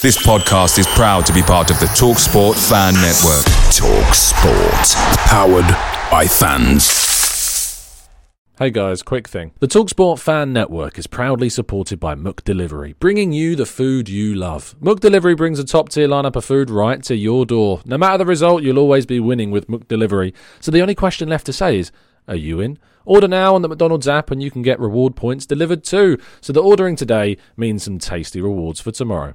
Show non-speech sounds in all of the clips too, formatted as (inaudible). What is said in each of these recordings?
This podcast is proud to be part of the TalkSport Fan Network. TalkSport, powered by fans. Hey guys, quick thing. The Talksport Fan Network is proudly supported by McDelivery, bringing you the food you love. McDelivery brings a top tier lineup of food right to your door. No matter the result, you'll always be winning with McDelivery. So the only question left to say is, are you in? Order now on the McDonald's app and you can get reward points delivered too. So the ordering today means some tasty rewards for tomorrow.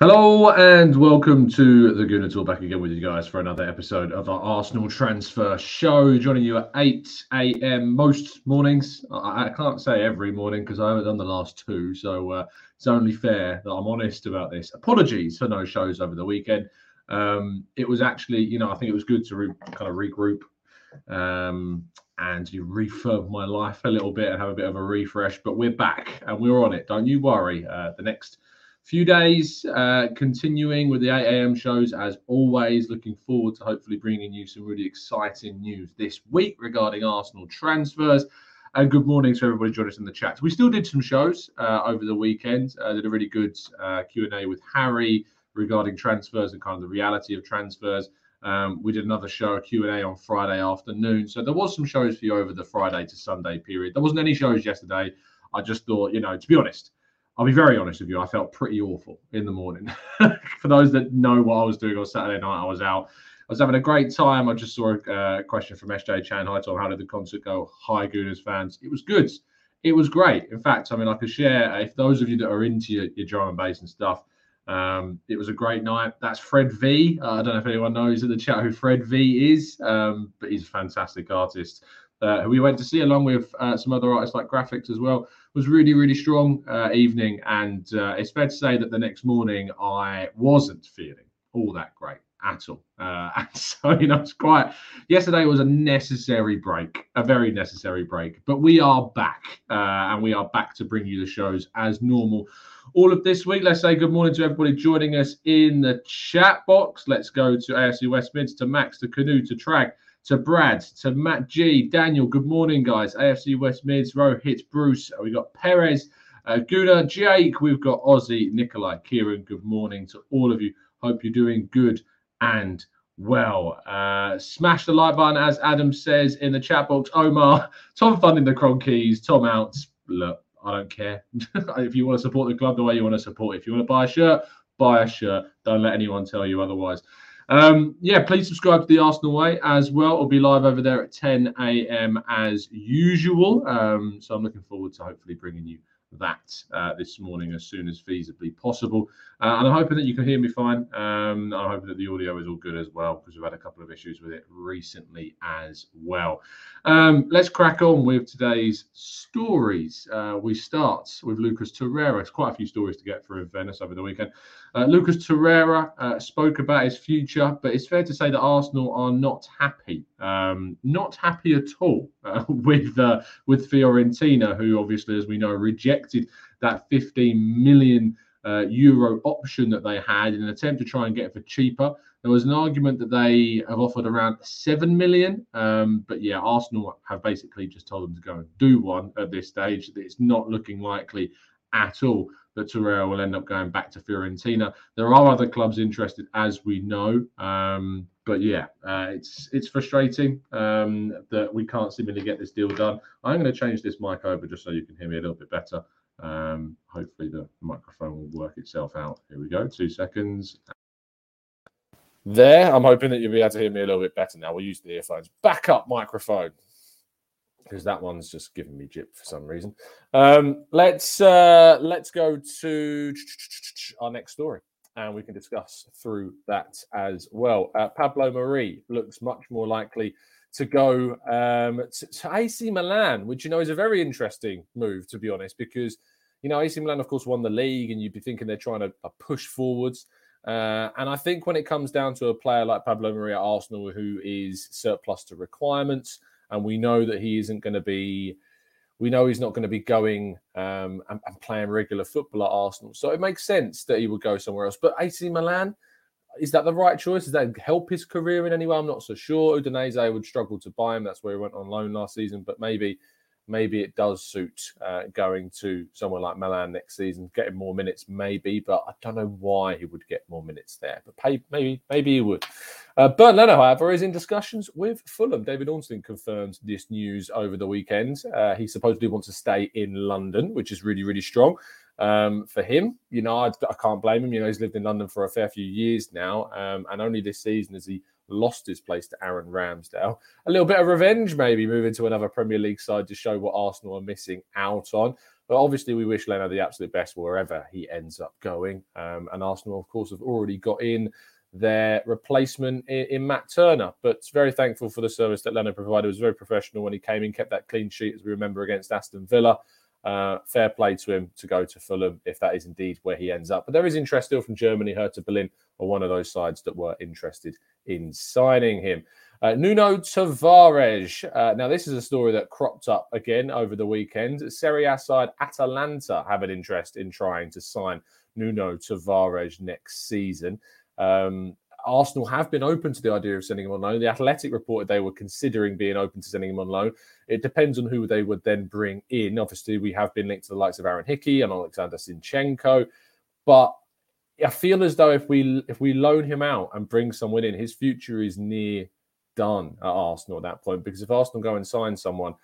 Hello and welcome to the Gooner Talk back again with you guys for another episode of our Arsenal transfer show. Joining you at 8 a.m. most mornings. I, I can't say every morning because I haven't done the last two, so uh, it's only fair that I'm honest about this. Apologies for no shows over the weekend. Um, it was actually, you know, I think it was good to re- kind of regroup um, and you refurb my life a little bit and have a bit of a refresh. But we're back and we're on it. Don't you worry. Uh, the next few days uh, continuing with the 8 a.m. shows as always. Looking forward to hopefully bringing you some really exciting news this week regarding Arsenal transfers. And good morning to everybody joining us in the chat. We still did some shows uh, over the weekend. Uh, did a really good uh, Q&A with Harry regarding transfers and kind of the reality of transfers. Um, we did another show, a Q&A on Friday afternoon. So there was some shows for you over the Friday to Sunday period. There wasn't any shows yesterday. I just thought, you know, to be honest, I'll be very honest with you. I felt pretty awful in the morning. (laughs) For those that know what I was doing on Saturday night, I was out. I was having a great time. I just saw a uh, question from SJ Chan. Hi, Tom. How did the concert go? Hi, Gooners fans. It was good. It was great. In fact, I mean, I could share if those of you that are into your, your drum and bass and stuff. Um, it was a great night. That's Fred V. Uh, I don't know if anyone knows in the chat who Fred V is, um, but he's a fantastic artist uh, who we went to see along with uh, some other artists like Grafix as well. Was really, really strong uh, evening, and uh, it's fair to say that the next morning I wasn't feeling all that great at all. Uh, (laughs) and so, you know, it's quite. Yesterday was a necessary break, a very necessary break, but we are back, uh, and we are back to bring you the shows as normal. All of this week, let's say good morning to everybody joining us in the chat box. Let's go to ASU West Mids, to Max, to Canoe, to Trag, to Brad, to Matt G, Daniel. Good morning, guys. AFC West Mids, Rohit, Bruce. We got Perez, uh, Guna, Jake. We've got Ozzy, Nikolai, Kieran. Good morning to all of you. Hope you're doing good and well. Uh, smash the like button, as Adam says in the chat box. Omar, Tom funding the Kroenkes, Tom out. Look, I don't care. (laughs) if you want to support the club the way you want to support it, if you want to buy a shirt, buy a shirt. Don't let anyone tell you otherwise. Um, yeah, please subscribe to the Arsenal Way as well. It'll be live over there at 10 a.m. as usual. Um, so I'm looking forward to hopefully bringing you that uh, this morning as soon as feasibly possible. Uh, and I'm hoping that you can hear me fine. Um, I'm hoping that the audio is all good as well because we've had a couple of issues with it recently as well. Um, let's crack on with today's stories. Uh, we start with Lucas Torreira. It's quite a few stories to get through in Venice over the weekend. Uh, Lucas Torreira uh, spoke about his future, but it's fair to say that Arsenal are not happy, um, not happy at all uh, (laughs) with with Fiorentina, who obviously, as we know, rejected that 15 million uh, euro option that they had in an attempt to try and get it for cheaper. There was an argument that they have offered around 7 million. Um, but yeah, Arsenal have basically just told them to go and do one at this stage. It's not looking likely at all that Torreira will end up going back to Fiorentina. There are other clubs interested, as we know. Um, but yeah, uh, it's it's frustrating um, that we can't seemingly get this deal done. I'm going to change this mic over just so you can hear me a little bit better. Um, hopefully the microphone will work itself out. Here we go. Two seconds. There. I'm hoping that you'll be able to hear me a little bit better now. We'll use the earphones. Backup microphone. Because that one's just giving me jip for some reason. Um, let's uh, let's go to our next story and we can discuss through that as well. Uh, Pablo Mari looks much more likely to go um, to, to, AC Milan, which you know is a very interesting move, to be honest, because you know AC Milan, of course, won the league, and you'd be thinking they're trying to uh, push forwards. Uh, and I think when it comes down to a player like Pablo Mari at Arsenal, who is surplus to requirements, and we know that he isn't going to be. We know he's not going to be going um, and, and, playing regular football at Arsenal, so it makes sense that he would go somewhere else. But AC Milan, is that the right choice? Does that help his career in any way? I'm not so sure. Udinese would struggle to buy him. That's where he went on loan last season, but maybe maybe it does suit uh, going to somewhere like Milan next season, getting more minutes, maybe. But I don't know why he would get more minutes there. But pay, maybe, maybe he would. Uh, Bernd Leno, however, is in discussions with Fulham. David Ornstein confirmed this news over the weekend. Uh, he supposedly wants to stay in London, which is really, really strong. Um, for him, you know, I, I, can't blame him. You know, he's lived in London for a fair few years now, um, and only this season has he lost his place to Aaron Ramsdale. A little bit of revenge, maybe moving to another Premier League side to show what Arsenal are missing out on. But obviously, we wish Leno the absolute best wherever he ends up going. Um, and Arsenal, of course, have already got in their replacement in, in, Matt Turner. But very thankful for the service that Leno provided. He was very professional when he came in, kept that clean sheet, as we remember, against Aston Villa. Uh, fair play to him to go to Fulham if that is indeed where he ends up. But there is interest still from Germany. Hertha Berlin or one of those sides that were interested in signing him. Uh, Nuno Tavares. Uh, now, this is a story that cropped up again over the weekend. Serie A side Atalanta have an interest in trying to sign Nuno Tavares next season. Um, Arsenal have been open to the idea of sending him on loan. The Athletic reported they were considering being open to sending him on loan. It depends on who they would then bring in. Obviously, we have been linked to the likes of Aaron Hickey and Alexander Zinchenko, but I feel as though if we if we loan him out and bring someone in, his future is near done at Arsenal at that point. Because if Arsenal go and sign someone,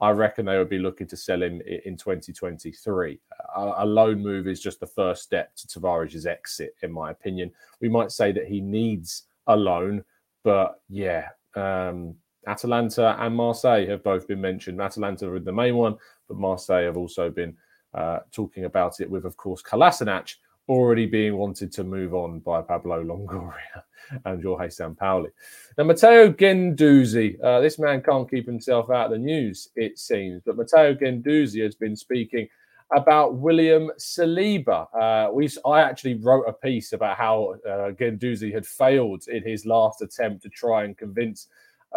I reckon they would be looking to sell him in 2023. A, loan move is just the first step to Tavares' exit, in my opinion. We might say that he needs a loan, but yeah, um, Atalanta and Marseille have both been mentioned. Atalanta are the main one, but Marseille have also been uh, talking about it with, of course, Kolasinac already being wanted to move on by Pablo Longoria (laughs) and Jorge Sampaoli. Now, Matteo Guendouzi, uh, this man can't keep himself out of the news, it seems, but Matteo Guendouzi has been speaking about William Saliba. Uh, we, I actually wrote a piece about how uh, Guendouzi had failed in his last attempt to try and convince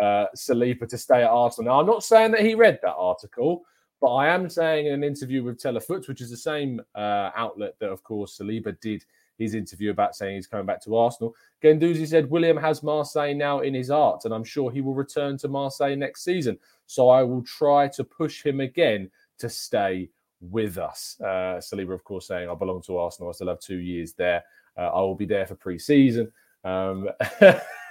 uh, Saliba to stay at Arsenal. Now, I'm not saying that he read that article, but I am saying in an interview with Telefoot, which is the same uh, outlet that, of course, Saliba did his interview about saying he's coming back to Arsenal. Guendouzi said William has Marseille now in his art, and I'm sure he will return to Marseille next season. So I will try to push him again to stay with us. Uh, Saliba, of course, saying I belong to Arsenal. I still have two years there. Uh, I will be there for pre-season. Um, (laughs)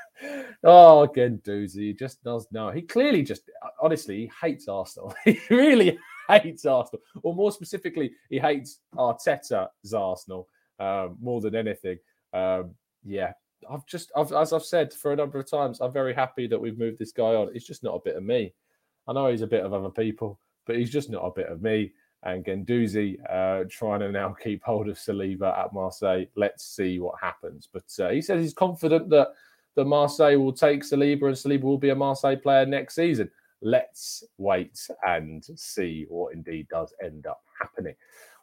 oh, Guendouzi just does know. He clearly just, honestly, he hates Arsenal. (laughs) he really hates Arsenal, or more specifically, he hates Arteta's Arsenal um, more than anything. Um, yeah, I've just, I've, as I've said for a number of times, I'm very happy that we've moved this guy on. It's just not a bit of me. I know he's a bit of other people, but he's just not a bit of me. And Guendouzi uh, trying to now keep hold of Saliba at Marseille. Let's see what happens. But uh, he says he's confident that that Marseille will take Saliba and Saliba will be a Marseille player next season. Let's wait and see what indeed does end up happening.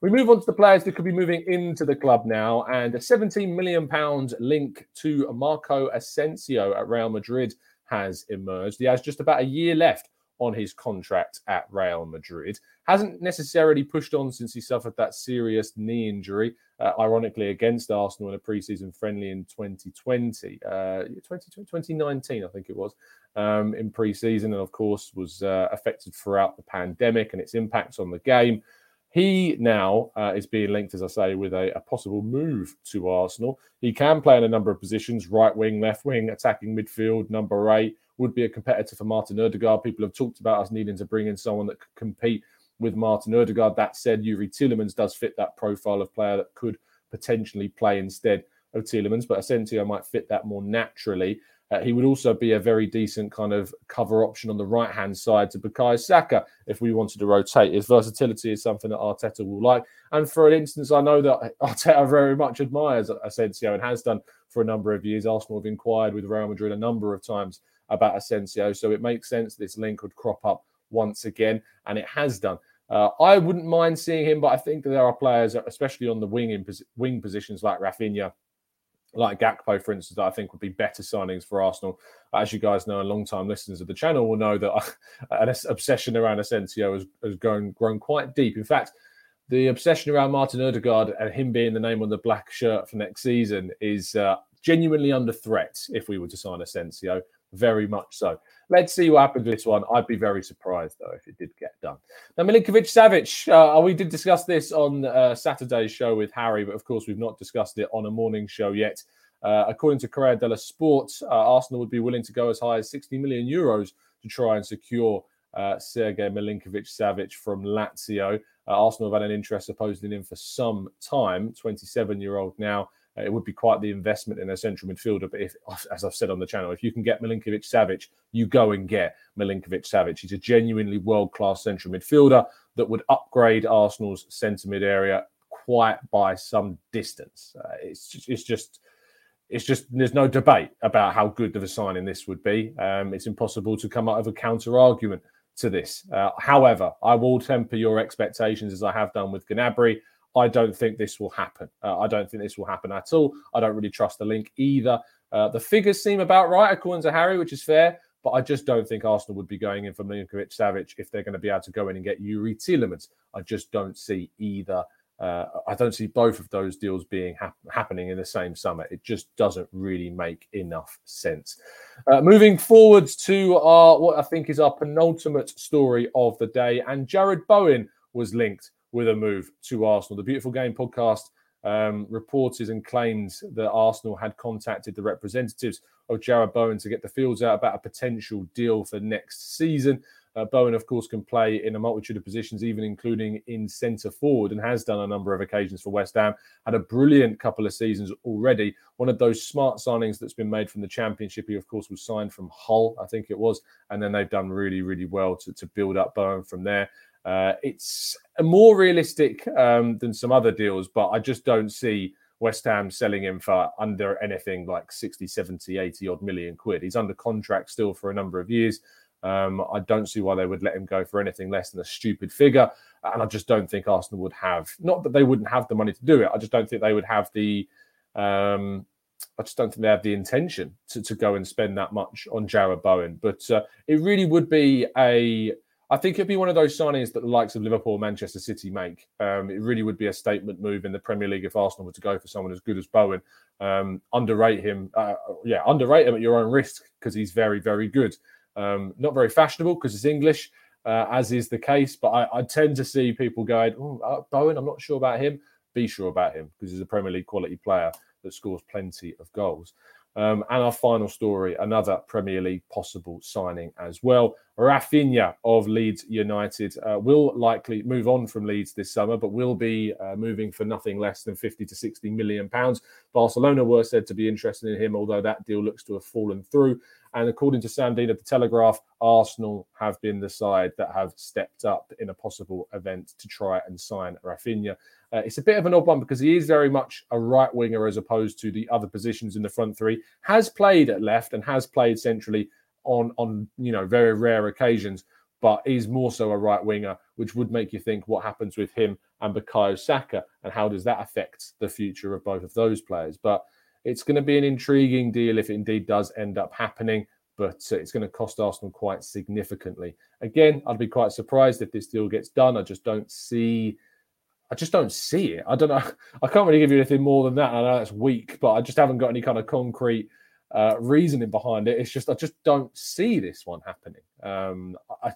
We move on to the players that could be moving into the club now, and a 17 million pound link to Marco Asensio at Real Madrid has emerged. He has just about a year left on his contract at Real Madrid. Hasn't necessarily pushed on since he suffered that serious knee injury, uh, ironically, against Arsenal in a preseason friendly in 2020, uh, 2019, I think it was, um, in preseason, and of course was uh, affected throughout the pandemic and its impacts on the game. He now uh, is being linked, as I say, with a, a, possible move to Arsenal. He can play in a number of positions right wing, left wing, attacking midfield, number eight, would be a competitor for Martin Odegaard. People have talked about us needing to bring in someone that could compete with Martin Odegaard. That said, Youri Tielemans does fit that profile of player that could potentially play instead of Tielemans, but Asensio might fit that more naturally. Uh, he would also be a very decent kind of cover option on the right hand side to Bukayo Saka if we wanted to rotate. His versatility is something that Arteta will like. And for an instance, I know that (laughs) Arteta very much admires Asensio and has done for a number of years. Arsenal have inquired with Real Madrid a number of times about Asensio. So it makes sense this link would crop up once again, and it has done. Uh, I wouldn't mind seeing him, but I think that there are players, especially on the wing in wing positions like Raphinha like Gakpo, for instance, that I think would be better signings for Arsenal. As you guys know, and long-time listeners of the channel will know that (laughs) an obsession around Asensio has, has grown grown quite deep. In fact, the obsession around Martin Odegaard and him being the name on the black shirt for next season is uh, genuinely under threat if we were to sign Asensio. Very much so. Let's see what happens with this one. I'd be very surprised though if it did get done. Now, Milinkovic Savic, uh, we did discuss this on uh, Saturday's show with Harry, but of course we've not discussed it on a morning show yet. Uh, according to Corriere dello Sport, uh, Arsenal would be willing to go as high as 60 million euros to try and secure uh, Sergej Milinkovic Savic from Lazio. Uh, Arsenal have had an interest supposedly in him for some time. 27 year old now. Uh, it would be quite the investment in a central midfielder. But if, as I've said on the channel, if you can get Milinkovic Savic, you go and get Milinkovic Savic. He's a genuinely world class central midfielder that would upgrade Arsenal's centre mid area quite by some distance. Uh, it's it's just it's just there's no debate about how good of a signing this would be. Um, it's impossible to come up with a counter argument to this. Uh, however, I will temper your expectations as I have done with Gnabry. I don't think this will happen. Uh, I don't think this will happen at all. I don't really trust the link either. Uh, the figures seem about right according to Harry, which is fair, but I just don't think Arsenal would be going in for Milinkovic Savic if they're going to be able to go in and get Youri Tielemans. I just don't see either. Uh, I don't see both of those deals being hap- happening in the same summer. It just doesn't really make enough sense. Uh, moving forward to our what I think is our penultimate story of the day, and Jarrod Bowen was linked with a move to Arsenal. The Beautiful Game podcast um, reported and claimed that Arsenal had contacted the representatives of Jarrod Bowen to get the fields out about a potential deal for next season. Uh, Bowen, of course, can play in a multitude of positions, even including in centre forward, and has done a number of occasions for West Ham. Had a brilliant couple of seasons already. One of those smart signings that's been made from the Championship. He, of course, was signed from Hull, I think it was, and then they've done really, really well to, to build up Bowen from there. Uh, it's more realistic um, than some other deals, but I just don't see West Ham selling him for under anything like 60, 70, 80 odd million quid. He's under contract still for a number of years. Um, I don't see why they would let him go for anything less than a stupid figure. And I just don't think Arsenal would have, not that they wouldn't have the money to do it, I just don't think they would have the. Um, I just don't think they have the intention to, to go and spend that much on Jarrod Bowen. But uh, it really would be a I think it'd be one of those signings that the likes of Liverpool, Manchester City make. Um, it really would be a statement move in the Premier League if Arsenal were to go for someone as good as Bowen. Um, underrate him, uh, yeah, underrate him at your own risk because he's very, very good. Um, not very fashionable because it's English, uh, as is the case. But I, I tend to see people going, oh, uh, Bowen, I'm not sure about him. Be sure about him because he's a Premier League quality player that scores plenty of goals. Um, and our final story, another Premier League possible signing as well. Raphinha of Leeds United uh, will likely move on from Leeds this summer, but will be uh, moving for nothing less than 50 to 60 million pounds. Barcelona were said to be interested in him, although that deal looks to have fallen through. And according to Sam Dean of the Telegraph, Arsenal have been the side that have stepped up in a possible event to try and sign Raphinha. Uh, it's a bit of an odd one because he is very much a right winger as opposed to the other positions in the front three. Has played at left and has played centrally on on you know very rare occasions, but is more so a right winger, which would make you think what happens with him and Bukayo Saka and how does that affect the future of both of those players. But it's going to be an intriguing deal if it indeed does end up happening. But uh, it's going to cost Arsenal quite significantly. Again, I'd be quite surprised if this deal gets done. I just don't see I just don't see it. I don't know. (laughs) I can't really give you anything more than that. I know that's weak, but I just haven't got any kind of concrete uh, reasoning behind it. It's just I just don't see this one happening. Um, I,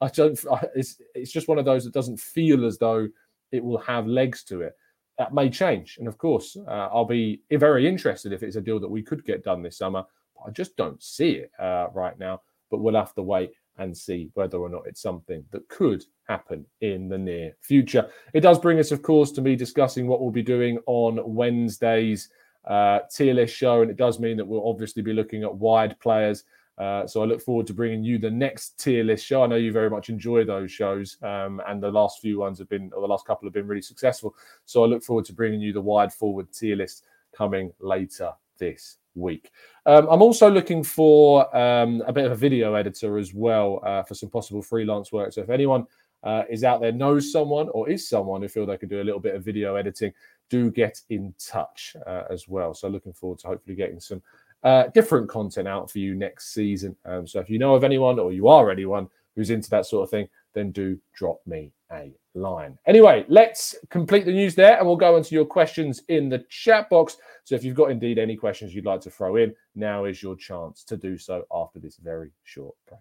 I don't. I, it's it's just one of those that doesn't feel as though it will have legs to it. That may change, and of course, uh, I'll be very interested if it's a deal that we could get done this summer. I just don't see it uh, right now. But we'll have to wait and see whether or not it's something that could happen in the near future. It does bring us, of course, to me discussing what we'll be doing on Wednesday's uh, tier list show, and it does mean that we'll obviously be looking at wide players. Uh, so I look forward to bringing you the next tier list show. I know you very much enjoy those shows, um, and the last few ones have been, or the last couple have been really successful. So I look forward to bringing you the wide forward tier list coming later this week. Um, I'm also looking for um, a bit of a video editor as well uh, for some possible freelance work. So if anyone uh, is out there knows someone or is someone who feel they could do a little bit of video editing, do get in touch uh, as well. So looking forward to hopefully getting some uh, different content out for you next season. Um, so if you know of anyone or you are anyone who's into that sort of thing, then do drop me a line. Anyway, let's complete the news there and we'll go into your questions in the chat box. So if you've got indeed any questions you'd like to throw in, now is your chance to do so after this very short break.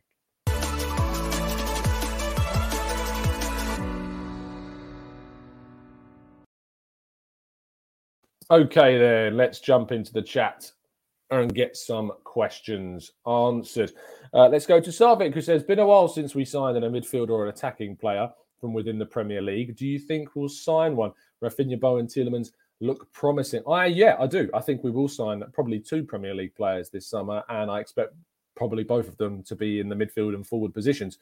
Okay, then let's jump into the chat and get some questions answered. Uh, let's go to Sarvik, who says, Been a while since we signed a midfielder or an attacking player from within the Premier League. Do you think we'll sign one? Raphinha Bowen Tielemans look promising. I yeah, I do. I think we will sign probably two Premier League players this summer, and I expect probably both of them to be in the midfield and forward positions.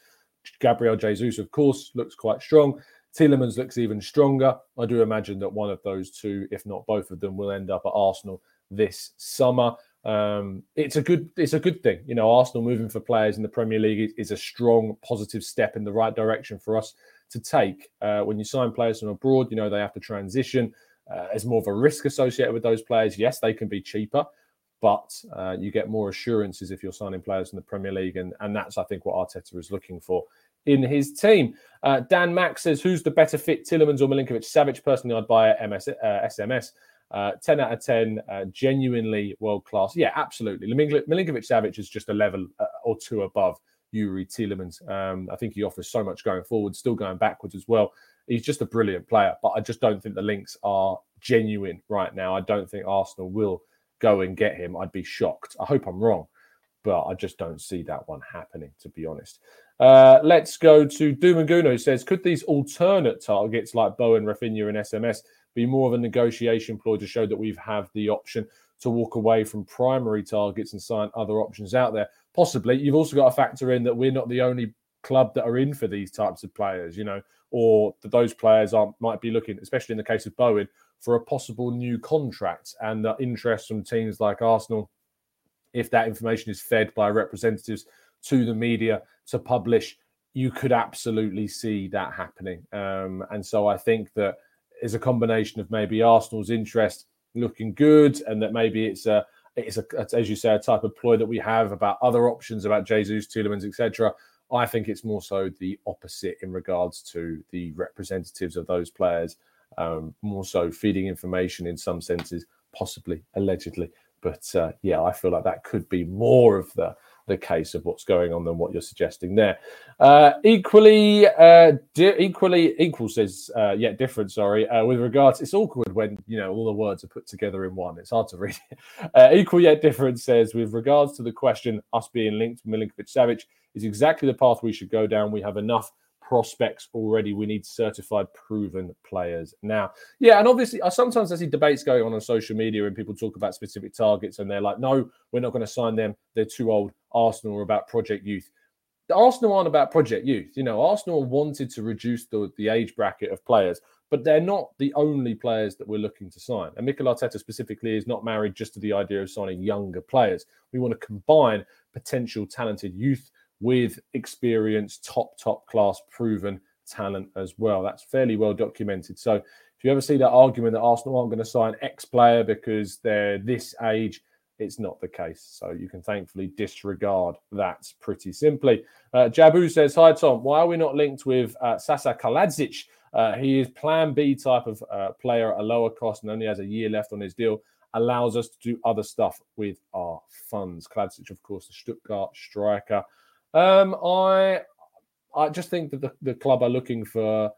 Gabriel Jesus, of course, looks quite strong. Tielemans looks even stronger. I do imagine that one of those two, if not both of them, will end up at Arsenal this summer. Um, it's a good it's a good thing. You know, Arsenal moving for players in the Premier League is, a strong positive step in the right direction for us to take. Uh, when you sign players from abroad, you know they have to transition. Uh, there's more of a risk associated with those players. Yes, they can be cheaper, but uh, you get more assurances if you're signing players from the Premier League, and and that's I think what Arteta is looking for in his team. Uh, Dan Max says, "Who's the better fit, Tielemans or Milinkovic Savic?" Personally, I'd buy MS, SMS. Uh, 10 out of 10, uh, genuinely world class. Yeah, absolutely. Milinkovic Savic is just a level uh, or two above Youri Tielemans. Um, I think he offers so much going forward, still going backwards as well. He's just a brilliant player, but I just don't think the links are genuine right now. I don't think Arsenal will go and get him. I'd be shocked. I hope I'm wrong, but I just don't see that one happening, to be honest. Uh, let's go to Doom who says, Could these alternate targets like Bowen, Raphinha, and SMS be more of a negotiation ploy to show that we have the option to walk away from primary targets and sign other options out there. Possibly. You've also got to factor in that we're not the only club that are in for these types of players, you know, or that those players are might be looking, especially in the case of Bowen, for a possible new contract and the interest from teams like Arsenal, if that information is fed by representatives to the media to publish, you could absolutely see that happening. Um, and so I think that is a combination of maybe Arsenal's interest looking good, and that maybe it's a it's a as you say a type of ploy that we have about other options about Jesus, Tielemans, etc. I think it's more so the opposite in regards to the representatives of those players, um, more so feeding information in some senses, possibly allegedly. But uh, yeah, I feel like that could be more of the the case of what's going on than what you're suggesting there. Uh, equally, uh, di- equally equal says uh, yet different. Sorry, uh, with regards, it's awkward when you know all the words are put together in one. It's hard to read. (laughs) Uh, equal yet different says with regards to the question, us being linked to Milinkovic Savic is exactly the path we should go down. We have enough prospects already. We need certified, proven players now. Yeah, and obviously, I sometimes I see debates going on on social media and people talk about specific targets, and they're like, "No, we're not going to sign them. They're too old." Arsenal are about project youth. The Arsenal aren't about project youth. You know, Arsenal wanted to reduce the, the age bracket of players, but they're not the only players that we're looking to sign. And Mikel Arteta specifically is not married just to the idea of signing younger players. We want to combine potential talented youth with experienced, top, top class, proven talent as well. That's fairly well documented. So if you ever see that argument that Arsenal aren't going to sign X player because they're this age, it's not the case. So you can thankfully disregard that pretty simply. Uh, Jabu says, Hi, Tom. Why are we not linked with uh, Sasa Kalajdzic? Uh, he is plan B type of uh, player at a lower cost and only has a year left on his deal. Allows us to do other stuff with our funds. Kalajdzic, of course, the Stuttgart striker. Um, I I just think that the, the club are looking for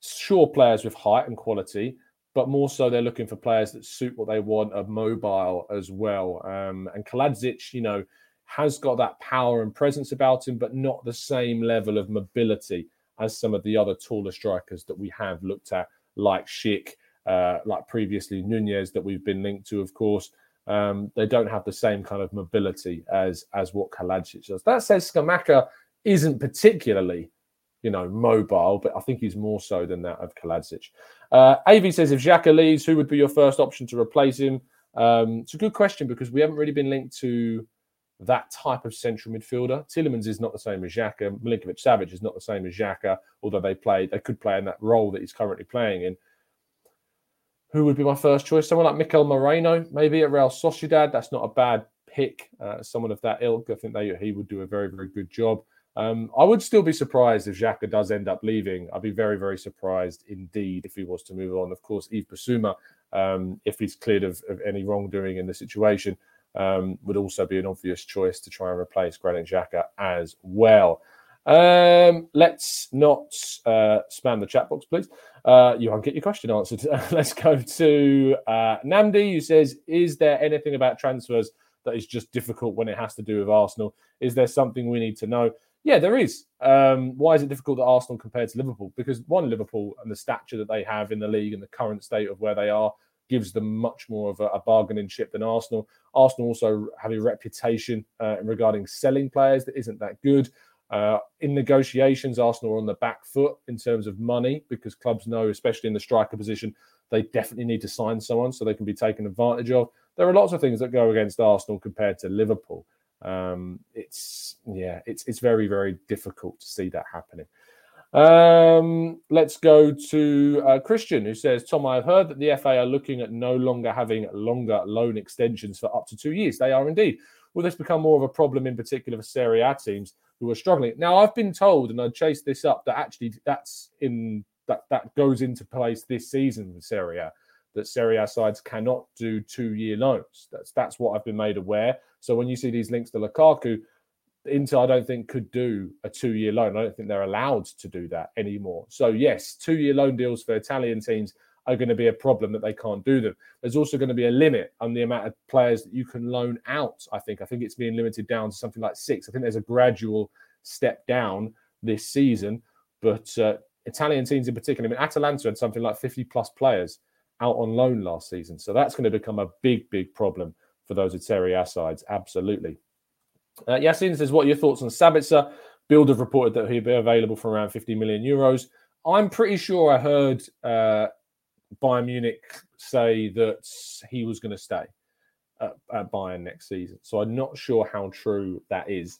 sure players with height and quality, but more so they're looking for players that suit what they want, are mobile as well. Um, and Kalajdzic, you know, has got that power and presence about him, but not the same level of mobility as some of the other taller strikers that we have looked at, like Schick, uh, like previously Nunez that we've been linked to, of course. Um, they don't have the same kind of mobility as as what Kalajdzic does. That says Scamacca isn't particularly, you know, mobile, but I think he's more so than that of Kalajdzic. Uh, Av says if Xhaka leaves, who would be your first option to replace him? Um, it's a good question because we haven't really been linked to that type of central midfielder. Tielemans is not the same as Xhaka. Milinkovic Savic is not the same as Xhaka, although they play, they could play in that role that he's currently playing in. Who would be my first choice? Someone like Mikel Merino, maybe at Real Sociedad. That's not a bad pick. Uh, someone of that ilk. I think they, he would do a very, very good job. Um, I would still be surprised if Xhaka does end up leaving. I'd be very, very surprised indeed if he was to move on. Of course, Yves Bissouma, um, if he's cleared of, of, any wrongdoing in the situation, um, would also be an obvious choice to try and replace Granit Xhaka as well. Um, let's not uh, spam the chat box, please. Uh, you won't get your question answered. (laughs) let's go to uh, Namdi, who says, "Is there anything about transfers that is just difficult when it has to do with Arsenal? Is there something we need to know?" Yeah, there is. Um, why is it difficult that Arsenal compared to Liverpool? Because one, Liverpool and the stature that they have in the league and the current state of where they are gives them much more of a, a bargaining chip than Arsenal. Arsenal also have a reputation uh, regarding selling players that isn't that good. Uh, in negotiations, Arsenal are on the back foot in terms of money because clubs know, especially in the striker position, they definitely need to sign someone so they can be taken advantage of. There are lots of things that go against Arsenal compared to Liverpool. Um, it's yeah, it's it's very very difficult to see that happening. Um, let's go to uh, Christian, who says, Tom, I've heard that the FA are looking at no longer having longer loan extensions for up to two years. They are indeed. Will this become more of a problem in particular for Serie A teams who are struggling? Now, I've been told, and I chased this up, that actually that's in that that goes into place this season with Serie A, that Serie A sides cannot do two-year loans. That's that's what I've been made aware. So when you see these links to Lukaku, Inter, I don't think, could do a two year loan. I don't think they're allowed to do that anymore. So, yes, two year loan deals for Italian teams are going to be a problem that they can't do them. There's also going to be a limit on the amount of players that you can loan out. I think. I think it's being limited down to something like six. I think there's a gradual step down this season, but uh, Italian teams in particular. I mean, Atalanta had something like 50 plus players out on loan last season, so that's going to become a big, big problem for those Serie A sides. Absolutely. Uh, Yasin says, What are your thoughts on Sabitzer? Bild have reported that he'll be available for around 50 million euros. I'm pretty sure I heard uh, Bayern Munich say that he was going to stay at, at Bayern next season. So I'm not sure how true that is.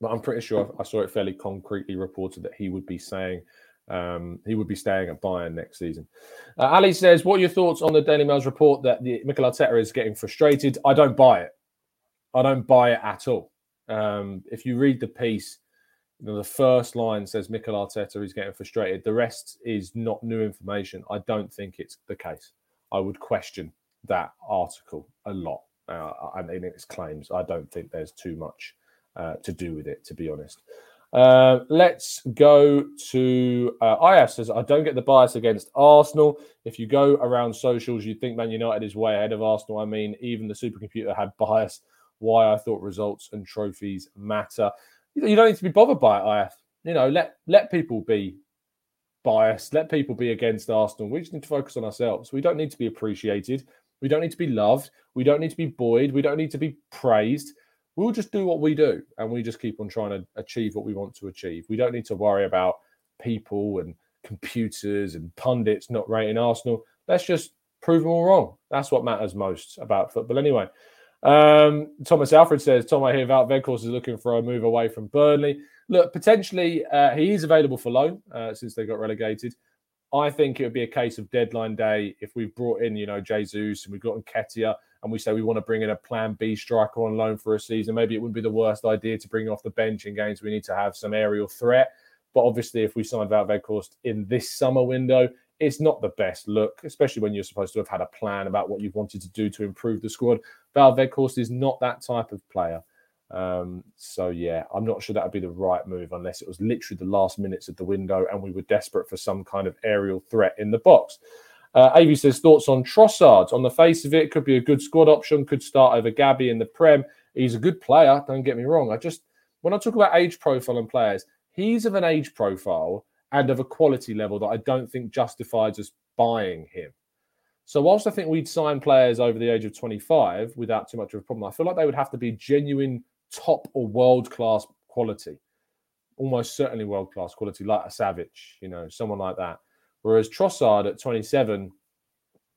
But I'm pretty sure I saw it fairly concretely reported that he would be saying um, he would be staying at Bayern next season. Uh, Ali says, "What are your thoughts on the Daily Mail's report that the Mikel Arteta is getting frustrated?" I don't buy it. I don't buy it at all. Um, if you read the piece, you know, the first line says Mikel Arteta is getting frustrated. The rest is not new information. I don't think it's the case. I would question that article a lot. Uh, I mean, its claims. I don't think there's too much uh, to do with it, to be honest. Uh, let's go to uh, IF says, I don't get the bias against Arsenal. If you go around socials, you think Man United is way ahead of Arsenal. I mean, even the supercomputer had bias why I thought results and trophies matter. You don't need to be bothered by it, IF. You know, let let people be biased. Let people be against Arsenal. We just need to focus on ourselves. We don't need to be appreciated. We don't need to be loved. We don't need to be buoyed. We don't need to be praised. We'll just do what we do and we just keep on trying to achieve what we want to achieve. We don't need to worry about people and computers and pundits not rating Arsenal. Let's just prove them all wrong. That's what matters most about football. Anyway, um, Thomas Alfred says, Tom, I hear Wout Weghorst is looking for a move away from Burnley. Look, potentially uh, he is available for loan uh, since they got relegated. I think it would be a case of deadline day if we've brought in, you know, Jesus and we've got Nketiah and we say we want to bring in a plan B striker on loan for a season. Maybe it wouldn't be the worst idea to bring off the bench in games we need to have some aerial threat. But obviously, if we sign Wout in this summer window, it's not the best look, especially when you're supposed to have had a plan about what you've wanted to do to improve the squad. Val is not that type of player. Um, so yeah, I'm not sure that would be the right move unless it was literally the last minutes of the window and we were desperate for some kind of aerial threat in the box. Uh, Avi says thoughts on Trossard. On the face of it, could be a good squad option. Could start over Gabby in the Prem. He's a good player. Don't get me wrong. I just when I talk about age profile and players, he's of an age profile and of a quality level that I don't think justifies us buying him. So, whilst I think we'd sign players over the age of 25 without too much of a problem, I feel like they would have to be genuine top or world class quality, almost certainly world class quality, like a Savic, you know, someone like that. Whereas Trossard at 27,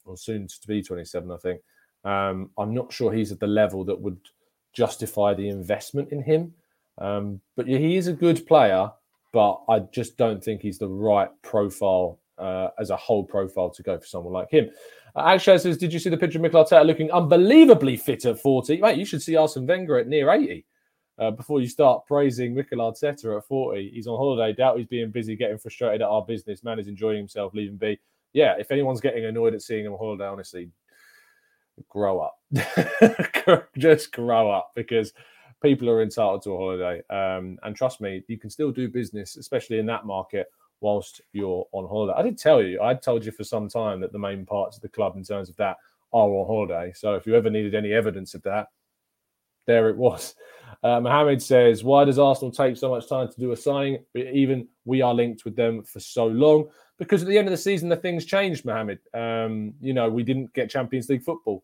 or soon to be 27, I think, um, I'm not sure he's at the level that would justify the investment in him. Um, but yeah, he is a good player, but I just don't think he's the right profile uh, as a whole profile to go for someone like him. Uh, says, Did you see the picture of Mikel Arteta looking unbelievably fit at 40? Mate, you should see Arsene Wenger at near 80 uh, before you start praising Mikel Arteta at 40. He's on holiday. Doubt he's being busy, getting frustrated at our business. Man is enjoying himself, leaving be. Yeah, if anyone's getting annoyed at seeing him on holiday, honestly, grow up. (laughs) Just grow up because people are entitled to a holiday. Um, and trust me, you can still do business, especially in that market, whilst you're on holiday. I did tell you, I'd told you for some time that the main parts of the club, in terms of that, are on holiday. So if you ever needed any evidence of that, there it was. Uh, Mohammed says, Why does Arsenal take so much time to do a signing? Even we are linked with them for so long. Because at the end of the season, the things changed, Mohammed. Um, you know, we didn't get Champions League football,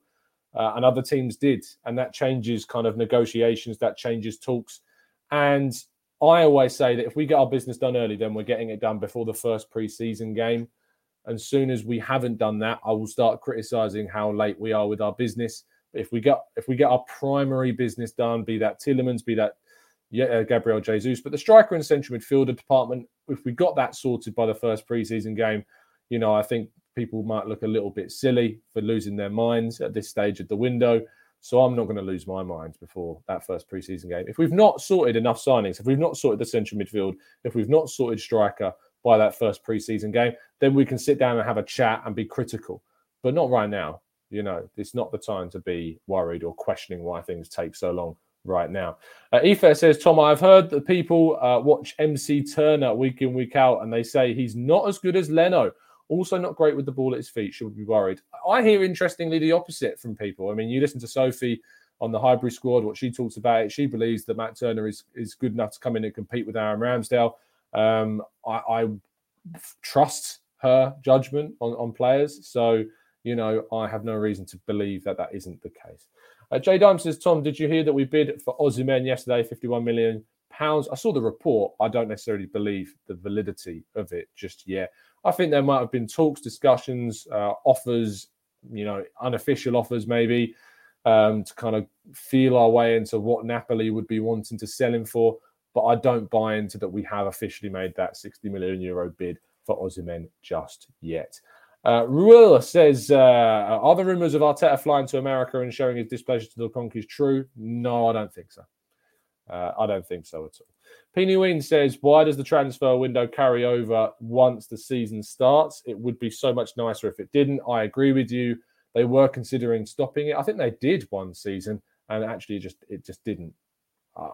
uh, and other teams did. And that changes kind of negotiations, that changes talks. And I always say that if we get our business done early, then we're getting it done before the first pre-season game. And soon as we haven't done that, I will start criticizing how late we are with our business. If we get if we get our primary business done, be that Tielemans, be that uh, Gabriel Jesus, but the striker and central midfielder department, if we got that sorted by the first preseason game, you know, I think people might look a little bit silly for losing their minds at this stage of the window. So I'm not going to lose my mind before that first preseason game. If we've not sorted enough signings, if we've not sorted the central midfield, if we've not sorted striker by that first preseason game, then we can sit down and have a chat and be critical. But not right now. You know, it's not the time to be worried or questioning why things take so long right now. Uh, Ife says, Tom, I've heard that people uh, watch MC Turner week in, week out, and they say he's not as good as Leno. Also, not great with the ball at his feet. Should be worried? I hear, interestingly, the opposite from people. I mean, you listen to Sophie on the Highbury squad, what she talks about it. She believes that Matt Turner is, is good enough to come in and compete with Aaron Ramsdale. Um, I, I trust her judgment on, on players. So, you know, I have no reason to believe that that isn't the case. Uh, Jay Dime says, Tom, did you hear that we bid for Osimhen yesterday, 51 million pounds? I saw the report. I don't necessarily believe the validity of it just yet. I think there might have been talks, discussions, uh, offers, you know, unofficial offers maybe, um, to kind of feel our way into what Napoli would be wanting to sell him for. But I don't buy into that we have officially made that 60 million euro bid for Osimhen just yet. Uh, says, uh, are the rumours of Arteta flying to America and showing his displeasure to the Kroenkes true? No, I don't think so. Uh, I don't think so at all. Ween says, why does the transfer window carry over once the season starts? It would be so much nicer if it didn't. I agree with you. They were considering stopping it. I think they did one season, and actually, just it just didn't. Uh,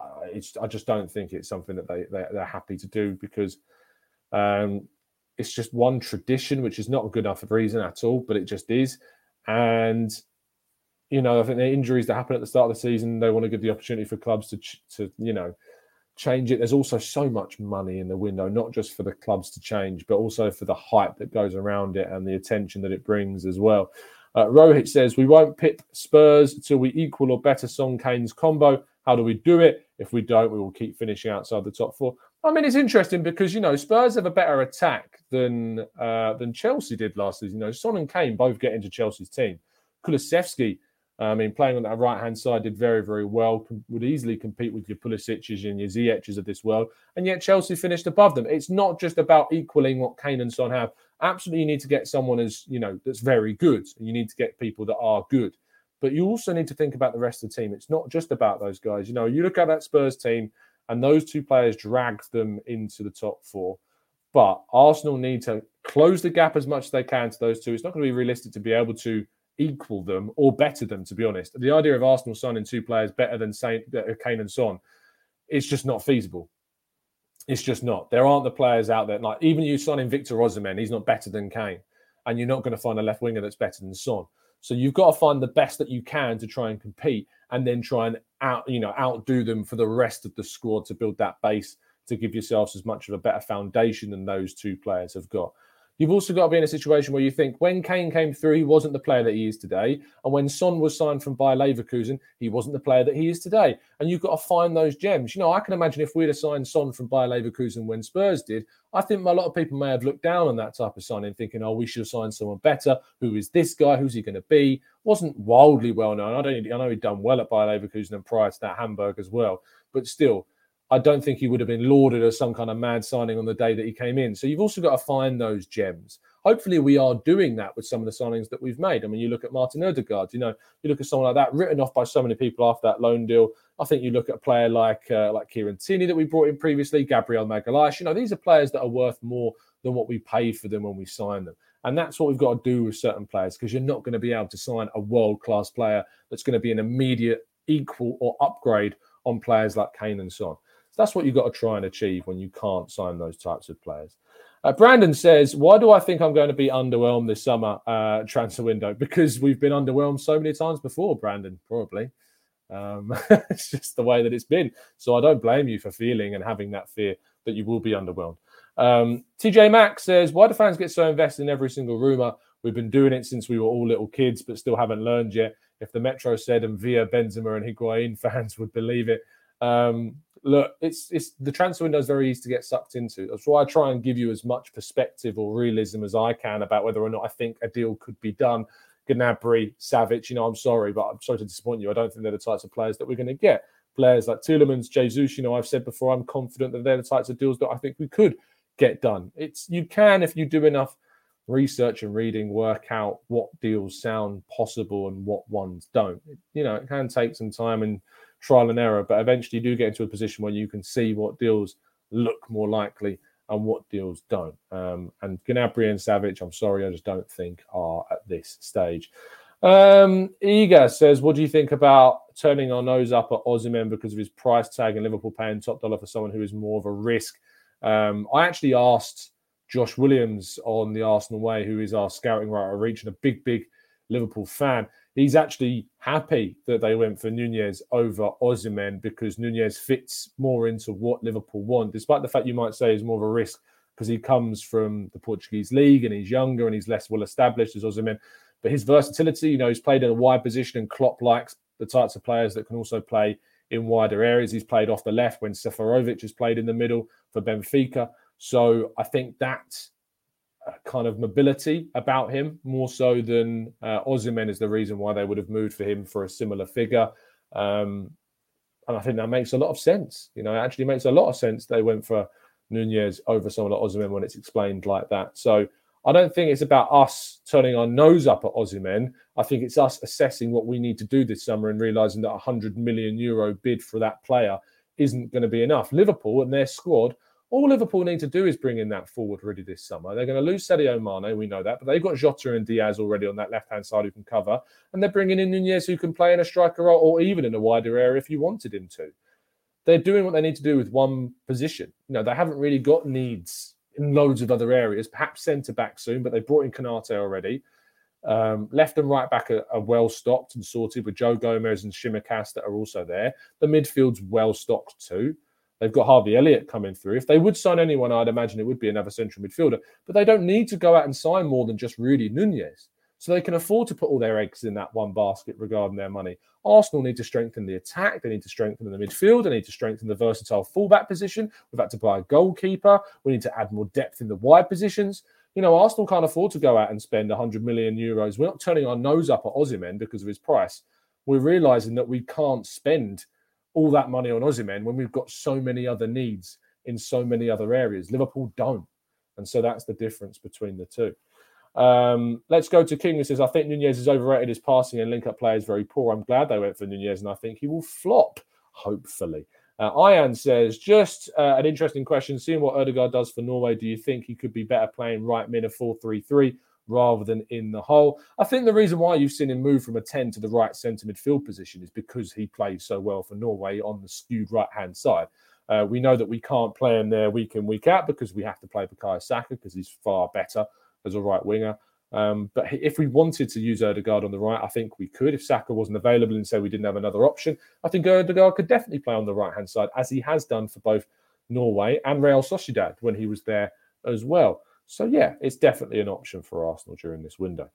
I just don't think it's something that they, they are happy to do because um, it's just one tradition, which is not a good enough reason at all, but it just is. And you know, I think the injuries that happen at the start of the season, they want to give the opportunity for clubs to to you know change it. There's also so much money in the window, not just for the clubs to change, but also for the hype that goes around it and the attention that it brings as well. Uh, Rohit says, We won't pit Spurs till we equal or better Son Kane's combo. How do we do it? If we don't, we will keep finishing outside the top four. I mean, it's interesting because you know Spurs have a better attack than uh, than Chelsea did last season. You know, Son and Kane both get into Chelsea's team. Kulusevski I mean, playing on that right hand side did very, very well. Would easily compete with your Pulisic's and your Ziyech's of this world, and yet Chelsea finished above them. It's not just about equaling what Kane and Son have. Absolutely, you need to get someone as you know that's very good, and you need to get people that are good. But you also need to think about the rest of the team. It's not just about those guys. You know, you look at that Spurs team, and those two players dragged them into the top four. But Arsenal need to close the gap as much as they can to those two. It's not going to be realistic to be able to equal them or better them, to be honest. The idea of Arsenal signing two players better than Saint, uh, Kane and Son, it's just not feasible. It's just not. There aren't the players out there. Like even you signing Victor Osimhen, he's not better than Kane, and you're not going to find a left winger that's better than Son. So you've got to find the best that you can to try and compete, and then try and out you know outdo them for the rest of the squad to build that base to give yourselves as much of a better foundation than those two players have got. You've also got to be in a situation where you think when Kane came through, he wasn't the player that he is today. And when Son was signed from Bayer Leverkusen, he wasn't the player that he is today. And you've got to find those gems. You know, I can imagine if we'd have signed Son from Bayer Leverkusen when Spurs did, I think a lot of people may have looked down on that type of signing, thinking, oh, we should have signed someone better. Who is this guy? Who's he going to be? Wasn't wildly well known. I don't. I know he'd done well at Bayer Leverkusen and prior to that Hamburg as well. But still, I don't think he would have been lauded as some kind of mad signing on the day that he came in. So you've also got to find those gems hopefully we are doing that with some of the signings that we've made. I mean, you look at Martin Odegaard, you know, you look at someone like that written off by so many people after that loan deal. I think you look at a player like uh, like Kieran Tierney that we brought in previously, Gabriel Magalhaes. You know, these are players that are worth more than what we paid for them when we signed them. And that's what we've got to do with certain players because you're not going to be able to sign a world class player that's going to be an immediate equal or upgrade on players like Kane and Son. So that's what you've got to try and achieve when you can't sign those types of players. Uh, Brandon says, "Why do I think I'm going to be underwhelmed this summer uh, transfer window? (laughs) Because we've been underwhelmed so many times before, Brandon. Probably. Um, (laughs) it's just the way that it's been. So I don't blame you for feeling and having that fear that you will be underwhelmed." Um, TJ Max says, "Why do fans get so invested in every single rumor? We've been doing it since we were all little kids, but still haven't learned yet. If the Metro said and via Benzema and Higuain, fans (laughs) would believe it." Um, look, it's it's the transfer window is very easy to get sucked into. That's why I try and give you as much perspective or realism as I can about whether or not I think a deal could be done. Gnabry, Savic, you know, I'm sorry, but I'm sorry to disappoint you. I don't think they're the types of players that we're going to get. Players like Tielemans, Jesus, you know, I've said before, I'm confident that they're the types of deals that I think we could get done. It's you can if you do enough research and reading, work out what deals sound possible and what ones don't. You know, it can take some time and trial and error, but eventually you do get into a position where you can see what deals look more likely and what deals don't. Um, and Gnabry and Savic, I'm sorry, I just don't think are at this stage. Um, Iga says, "What do you think about turning our nose up at Osimhen because of his price tag and Liverpool paying top dollar for someone who is more of a risk?" Um, I actually asked Josh Williams on the Arsenal Way, who is our scouting writer, reaching a big, big Liverpool fan he's actually happy that they went for Nunez over Osimhen because Nunez fits more into what Liverpool want, despite the fact you might say is more of a risk because he comes from the Portuguese league and he's younger and he's less well established as Osimhen. But his versatility, you know, he's played in a wide position and Klopp likes the types of players that can also play in wider areas. He's played off the left when Seferovic has played in the middle for Benfica. So I think that kind of mobility about him more so than uh, is the reason why they would have moved for him for a similar figure. Um, and I think that makes a lot of sense. You know, it actually makes a lot of sense they went for Nunez over someone like Osimhen when it's explained like that. So I don't think it's about us turning our nose up at Osimhen. I think it's us assessing what we need to do this summer and realizing that a 100 million euro bid for that player isn't going to be enough. Liverpool and their squad all Liverpool need to do is bring in that forward ready this summer. They're going to lose Sadio Mane, we know that, but they've got Jota and Diaz already on that left hand side who can cover, and they're bringing in Nunez who can play in a striker role or even in a wider area if you wanted him to. They're doing what they need to do with one position. You know, they haven't really got needs in loads of other areas, perhaps centre back soon, but they brought in Konate already. Um, left and right back are, are, well stocked and sorted with Joe Gomez and Tsimikas that are also there. The midfield's well stocked too. They've got Harvey Elliott coming through. If they would sign anyone, I'd imagine it would be another central midfielder. But they don't need to go out and sign more than just Rudy Nunez. So they can afford to put all their eggs in that one basket regarding their money. Arsenal need to strengthen the attack. They need to strengthen the midfield. They need to strengthen the versatile fullback position. We've had to buy a goalkeeper. We need to add more depth in the wide positions. You know, Arsenal can't afford to go out and spend 100 million euros. We're not turning our nose up at Osimhen because of his price. We're realizing that we can't spend – all that money on Osimhen when we've got so many other needs in so many other areas. Liverpool don't. And so that's the difference between the two. Um, let's go to King who says, I think Nunez is overrated. His passing and link up play is very poor. I'm glad they went for Nunez and I think he will flop, hopefully. Uh, Ian says, just uh, an interesting question. Seeing what Odegaard does for Norway, do you think he could be better playing right mid of 4 3 3 rather than in the hole. I think the reason why you've seen him move from a 10 to the right centre midfield position is because he plays so well for Norway on the skewed right hand side. Uh, we know that we can't play him there week in, week out because we have to play Bukayo Saka because he's far better as a right winger. Um, but if we wanted to use Odegaard on the right, I think we could. If Saka wasn't available and say we didn't have another option, I think Odegaard could definitely play on the right hand side, as he has done for both Norway and Real Sociedad when he was there as well. So yeah, it's definitely an option for Arsenal during this window.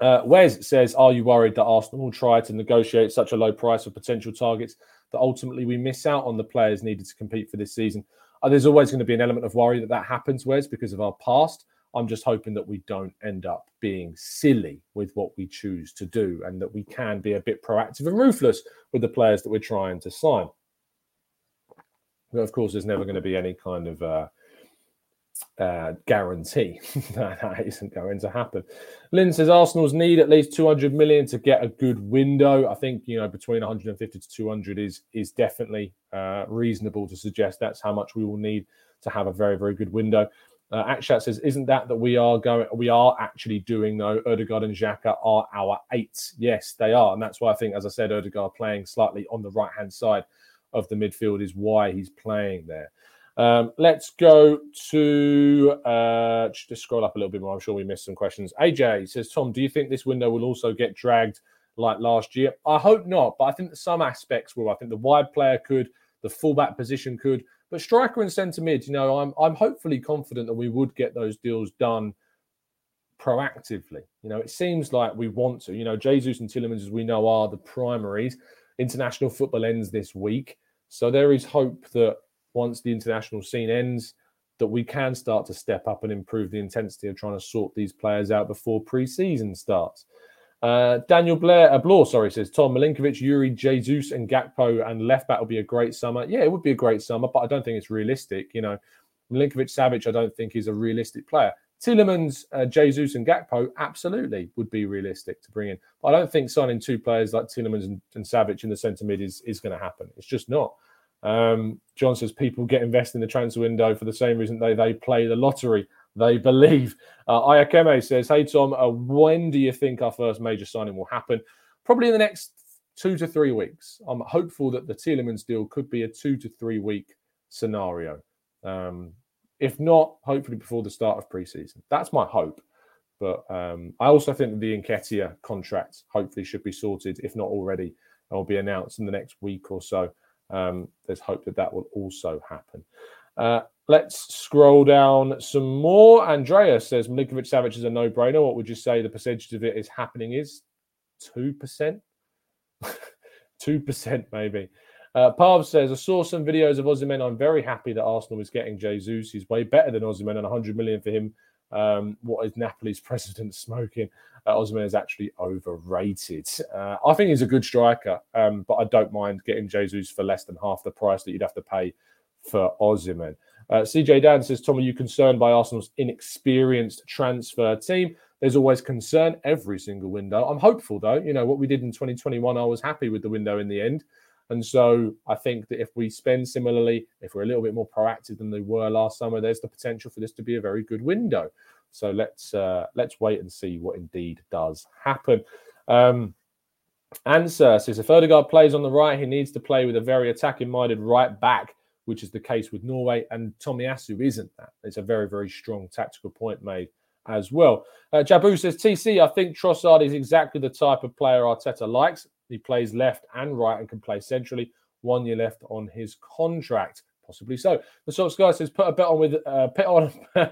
Uh, Wes says, "Are you worried that Arsenal will try to negotiate such a low price for potential targets that ultimately we miss out on the players needed to compete for this season?" Uh, there's always going to be an element of worry that that happens, Wes, because of our past. I'm just hoping that we don't end up being silly with what we choose to do, and that we can be a bit proactive and ruthless with the players that we're trying to sign. But of course, there's never going to be any kind of uh, uh, guarantee (laughs) that that isn't going to happen. Lynn says Arsenal's need at least 200 million to get a good window. I think you know between 150 to 200 is is definitely uh, reasonable to suggest that's how much we will need to have a very very good window. Uh, Akshat says, "Isn't that that we are going? We are actually doing though. Odegaard and Xhaka are our eights. Yes, they are, and that's why I think, as I said, Odegaard playing slightly on the right hand side of the midfield is why he's playing there." Um, let's go to uh, just scroll up a little bit more. I'm sure we missed some questions. AJ says, Tom, do you think this window will also get dragged like last year? I hope not, but I think some aspects will. I think the wide player could, the fullback position could, but striker and centre mid, you know, I'm I'm hopefully confident that we would get those deals done proactively. You know, it seems like we want to. You know, Jesus and Tielemans, as we know, are the primaries. International football ends this week, so there is hope that once the international scene ends, that we can start to step up and improve the intensity of trying to sort these players out before pre-season starts. Uh, Daniel Blair, uh, Blore, sorry, says Tom Milinkovic, Youri, Jesus, and Gakpo and left back will be a great summer. Yeah, it would be a great summer, but I don't think it's realistic. You know, Milinkovic, Savic, I don't think is a realistic player. Tielemans, uh, Jesus, and Gakpo absolutely would be realistic to bring in. But I don't think signing two players like Tielemans and, and Savic in the centre mid is, is going to happen. It's just not. Um, John says people get invested in the transfer window for the same reason they they play the lottery. They believe. (laughs) Uh, Ayakeme says, "Hey Tom, uh, when do you think our first major signing will happen? Probably in the next two to three weeks. I'm hopeful that the Tielemans deal could be a two to three week scenario. Um, if not, hopefully before the start of preseason. That's my hope. But um, I also think the Nketiah contract hopefully should be sorted, if not already, and will be announced in the next week or so um, there's hope that that will also happen. Uh, let's scroll down some more. Andrea says Milinkovic Savic is a no brainer. What would you say the percentage of it is happening is? 2%? 2% (laughs) maybe. Uh, Parv says, I saw some videos of Osimhen. I'm very happy that Arsenal is getting Jesus. He's way better than Osimhen and 100 million for him. Um, what is Napoli's president smoking? uh, Osimhen is actually overrated. Uh, I think he's a good striker, um, but I don't mind getting Jesus for less than half the price that you'd have to pay for Osimhen. Uh, CJ Dan says, Tom, are you concerned by Arsenal's inexperienced transfer team? There's always concern every single window. I'm hopeful, though. You know, what we did in 2021, I was happy with the window in the end. And so I think that if we spend similarly, if we're a little bit more proactive than they were last summer, there's the potential for this to be a very good window. So let's uh, let's wait and see what indeed does happen. Um, answer says if Odegaard plays on the right, he needs to play with a very attacking-minded right back, which is the case with Norway. And Tommy Tomiyasu isn't that. It's a very very strong tactical point made as well. Uh, Jabu says TC, I think Trossard is exactly the type of player Arteta likes. He plays left and right and can play centrally. One year left on his contract, possibly so. The Sox guy says put a bet on with uh, put on (laughs)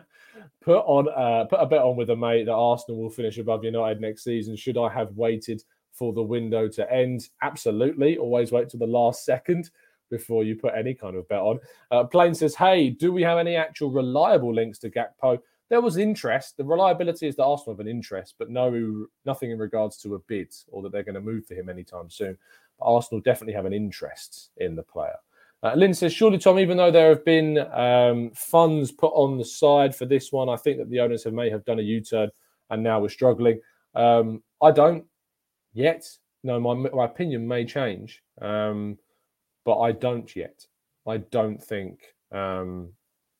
put on uh, put a bet on with a mate that Arsenal will finish above United next season. Should I have waited for the window to end? Absolutely. Always wait to the last second before you put any kind of bet on. Uh, Plain says, "Hey, do we have any actual reliable links to Gakpo?" There was interest. The reliability is that Arsenal have an interest, but no, nothing in regards to a bid or that they're going to move for him anytime soon. But Arsenal definitely have an interest in the player. Uh, Lynn says, surely, Tom, even though there have been um, funds put on the side for this one, I think that the owners have may have done a U turn and now we're struggling. Um, I don't yet. No, my, my opinion may change, um, but I don't yet. I don't think um,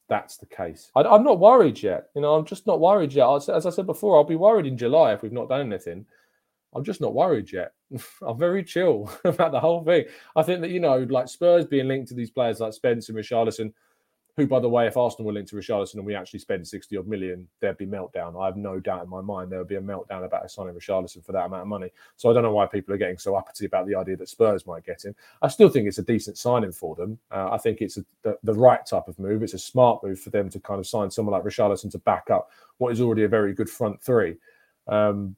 that's the case. I, am not worried yet. You know, I'm just not worried yet. As I said before, I'll be worried in July if we've not done anything. I'm just not worried yet. (laughs) I'm very chill (laughs) about the whole thing. I think that, you know, like Spurs being linked to these players like Spence and Richarlison, who, by the way, if Arsenal were linked to Richarlison and we actually spend 60 odd million, there'd be meltdown. I have no doubt in my mind there would be a meltdown about signing Richarlison for that amount of money. So I don't know why people are getting so uppity about the idea that Spurs might get him. I still think it's a decent signing for them. Uh, I think it's a, the, the, right type of move. It's a smart move for them to kind of sign someone like Richarlison to back up what is already a very good front three. Um,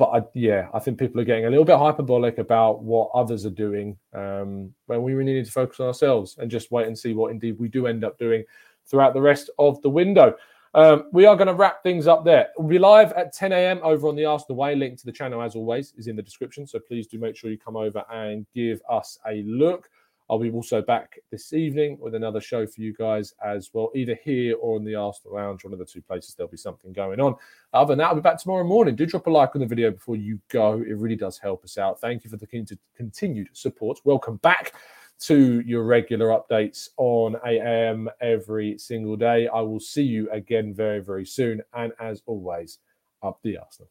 but I, yeah, I think people are getting a little bit hyperbolic about what others are doing um, when we really need to focus on ourselves and just wait and see what indeed we do end up doing throughout the rest of the window. Um, we are going to wrap things up there. We'll be live at 10 a.m. over on the Arsenal Way. Link to the channel, as always, is in the description. So please do make sure you come over and give us a look. I'll be also back this evening with another show for you guys as well, either here or in the Arsenal Lounge, one of the two places. There'll be something going on. Other than that, I'll be back tomorrow morning. Do drop a like on the video before you go. It really does help us out. Thank you for the continued support. Welcome back to your regular updates on 8 a.m. every single day. I will see you again very, very soon. And as always, up the Arsenal.